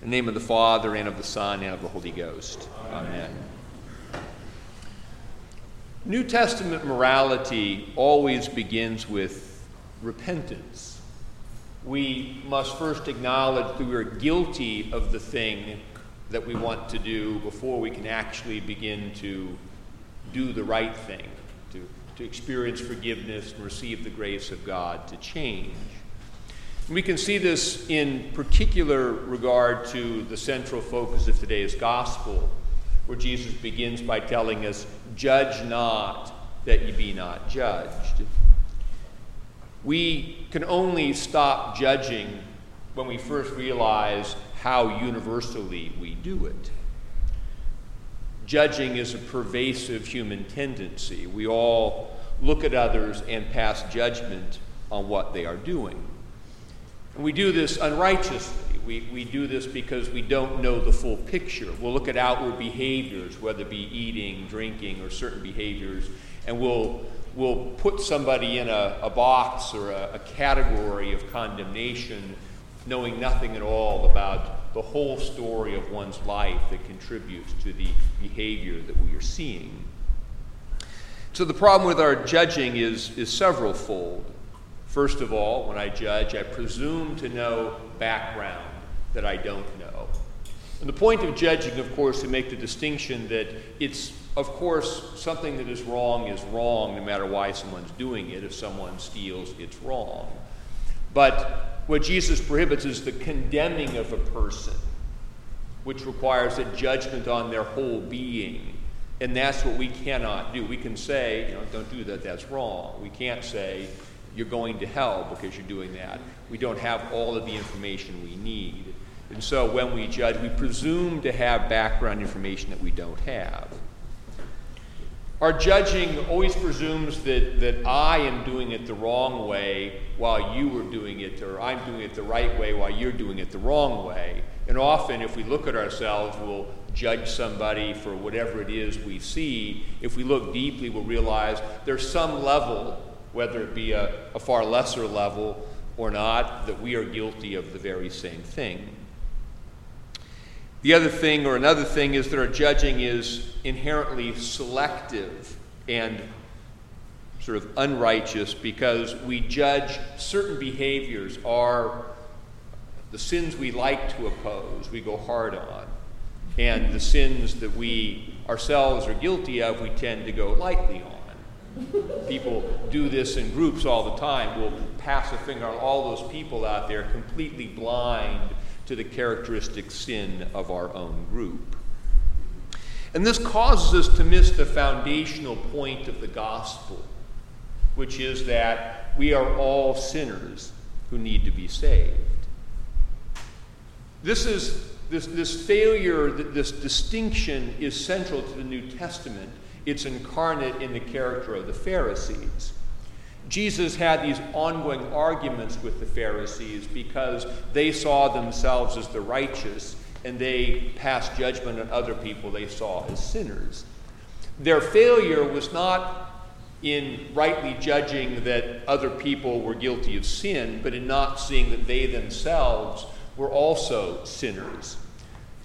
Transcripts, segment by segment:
In the name of the Father, and of the Son, and of the Holy Ghost. Amen. New Testament morality always begins with repentance. We must first acknowledge that we are guilty of the thing that we want to do before we can actually begin to do the right thing, to, to experience forgiveness and receive the grace of God to change. We can see this in particular regard to the central focus of today's gospel, where Jesus begins by telling us, Judge not that ye be not judged. We can only stop judging when we first realize how universally we do it. Judging is a pervasive human tendency. We all look at others and pass judgment on what they are doing. And we do this unrighteously. We, we do this because we don't know the full picture. We'll look at outward behaviors, whether it be eating, drinking, or certain behaviors, and we'll, we'll put somebody in a, a box or a, a category of condemnation, knowing nothing at all about the whole story of one's life that contributes to the behavior that we are seeing. So the problem with our judging is, is several fold. First of all, when I judge, I presume to know background that I don't know. And the point of judging, of course, to make the distinction that it's, of course, something that is wrong is wrong no matter why someone's doing it. If someone steals, it's wrong. But what Jesus prohibits is the condemning of a person, which requires a judgment on their whole being. And that's what we cannot do. We can say, you know, don't do that, that's wrong. We can't say, you're going to hell because you're doing that. We don't have all of the information we need. And so when we judge, we presume to have background information that we don't have. Our judging always presumes that, that I am doing it the wrong way while you are doing it, or I'm doing it the right way while you're doing it the wrong way. And often, if we look at ourselves, we'll judge somebody for whatever it is we see. If we look deeply, we'll realize there's some level whether it be a, a far lesser level or not, that we are guilty of the very same thing. The other thing, or another thing, is that our judging is inherently selective and sort of unrighteous because we judge certain behaviors are the sins we like to oppose, we go hard on. And the sins that we ourselves are guilty of, we tend to go lightly on. People do this in groups all the time. We'll pass a finger on all those people out there completely blind to the characteristic sin of our own group. And this causes us to miss the foundational point of the gospel, which is that we are all sinners who need to be saved. This is this, this failure, this distinction is central to the New Testament it's incarnate in the character of the Pharisees. Jesus had these ongoing arguments with the Pharisees because they saw themselves as the righteous and they passed judgment on other people they saw as sinners. Their failure was not in rightly judging that other people were guilty of sin, but in not seeing that they themselves were also sinners.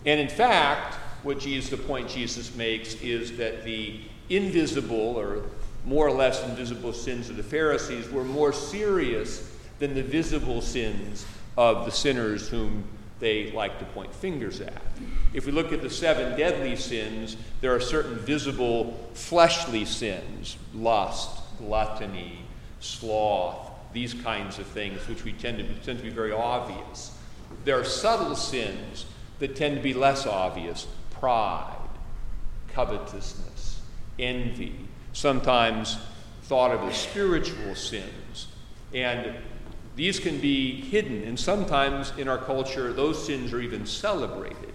And in fact, what Jesus, the point Jesus makes is that the invisible or more or less invisible sins of the Pharisees were more serious than the visible sins of the sinners whom they like to point fingers at. If we look at the seven deadly sins, there are certain visible fleshly sins lust, gluttony, sloth, these kinds of things, which we tend to, tend to be very obvious. There are subtle sins that tend to be less obvious pride, covetousness envy, sometimes thought of as spiritual sins. And these can be hidden, and sometimes in our culture, those sins are even celebrated.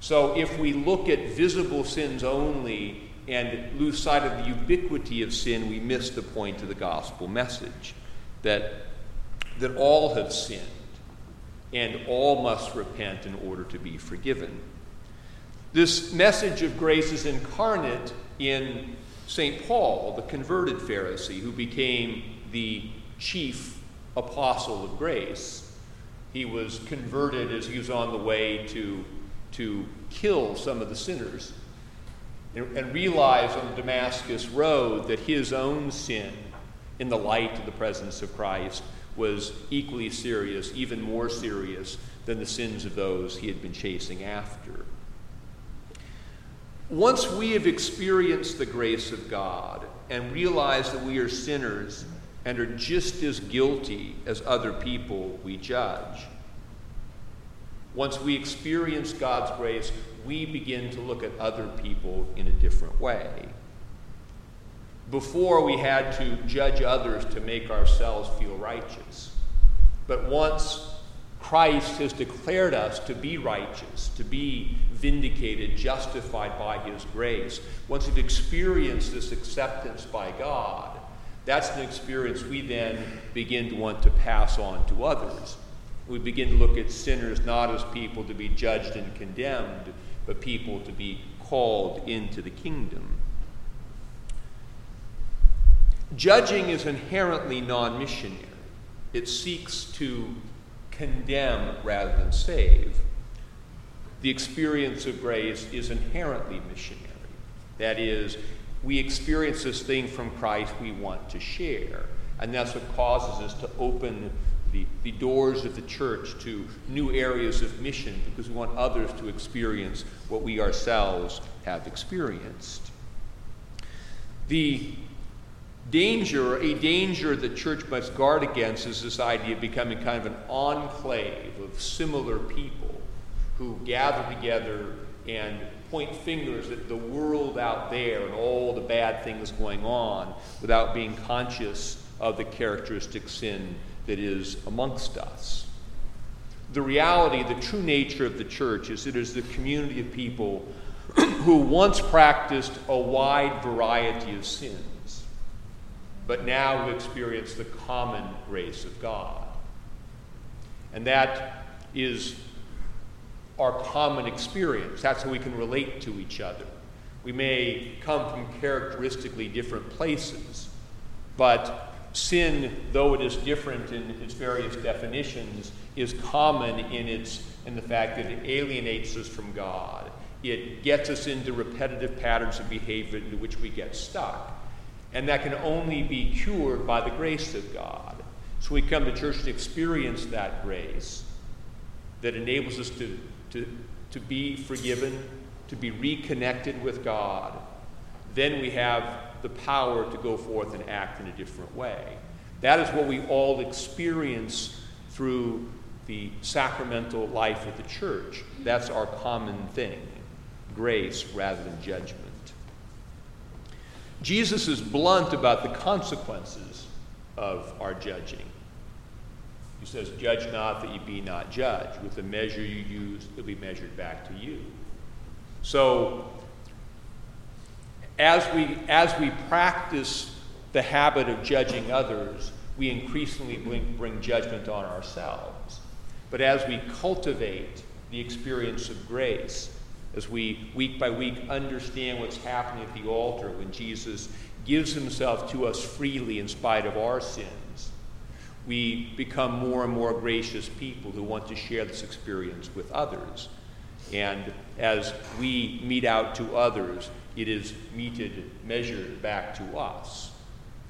So if we look at visible sins only and lose sight of the ubiquity of sin, we miss the point of the gospel message that, that all have sinned and all must repent in order to be forgiven. This message of grace is incarnate in St. Paul, the converted Pharisee who became the chief apostle of grace. He was converted as he was on the way to, to kill some of the sinners and, and realized on the Damascus road that his own sin, in the light of the presence of Christ, was equally serious, even more serious than the sins of those he had been chasing after. Once we have experienced the grace of God and realized that we are sinners and are just as guilty as other people we judge, once we experience God's grace, we begin to look at other people in a different way. Before, we had to judge others to make ourselves feel righteous. But once Christ has declared us to be righteous, to be vindicated, justified by His grace, once we've experienced this acceptance by God, that's an experience we then begin to want to pass on to others. We begin to look at sinners not as people to be judged and condemned, but people to be called into the kingdom. Judging is inherently non missionary, it seeks to condemn rather than save. The experience of grace is inherently missionary. That is, we experience this thing from Christ we want to share. And that's what causes us to open the, the doors of the church to new areas of mission because we want others to experience what we ourselves have experienced. The danger, a danger the church must guard against, is this idea of becoming kind of an enclave of similar people who gather together and point fingers at the world out there and all the bad things going on without being conscious of the characteristic sin that is amongst us. The reality, the true nature of the church is it is the community of people who once practiced a wide variety of sins, but now who experience the common grace of God. And that is our common experience. That's how we can relate to each other. We may come from characteristically different places, but sin, though it is different in its various definitions, is common in, its, in the fact that it alienates us from God. It gets us into repetitive patterns of behavior into which we get stuck. And that can only be cured by the grace of God. So we come to church to experience that grace that enables us to, to, to be forgiven, to be reconnected with God. Then we have the power to go forth and act in a different way. That is what we all experience through the sacramental life of the church. That's our common thing grace rather than judgment. Jesus is blunt about the consequences of our judging. He says, Judge not that ye be not judged. With the measure you use, it'll be measured back to you. So as we, as we practice the habit of judging others, we increasingly bring, bring judgment on ourselves. But as we cultivate the experience of grace, as we week by week understand what's happening at the altar when Jesus gives himself to us freely in spite of our sins, we become more and more gracious people who want to share this experience with others. And as we mete out to others, it is meted, measured back to us.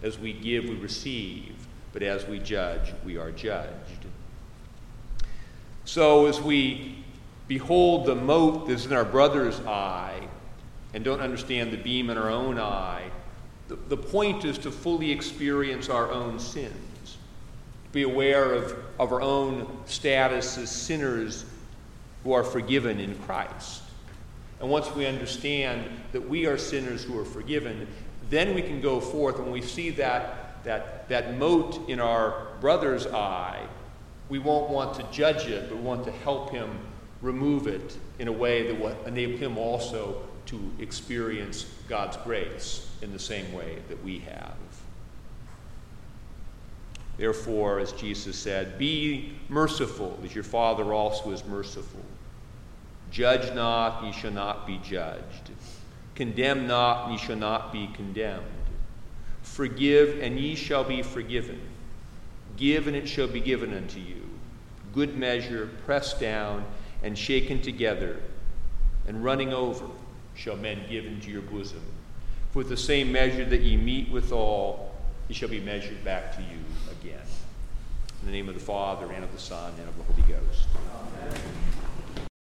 As we give, we receive, but as we judge, we are judged. So as we behold the mote that's in our brother's eye and don't understand the beam in our own eye, the, the point is to fully experience our own sins, to be aware of, of our own status as sinners who are forgiven in Christ. And once we understand that we are sinners who are forgiven, then we can go forth when we see that, that, that mote in our brother's eye. We won't want to judge it, but want to help him remove it in a way that will enable him also to experience God's grace in the same way that we have. Therefore, as Jesus said, be merciful as your Father also is merciful. Judge not, ye shall not be judged. Condemn not, ye shall not be condemned. Forgive, and ye shall be forgiven. Give, and it shall be given unto you. good measure, pressed down and shaken together, and running over, shall men give into your bosom. For the same measure that ye mete withal, it shall be measured back to you again. In the name of the Father, and of the Son, and of the Holy Ghost. Amen.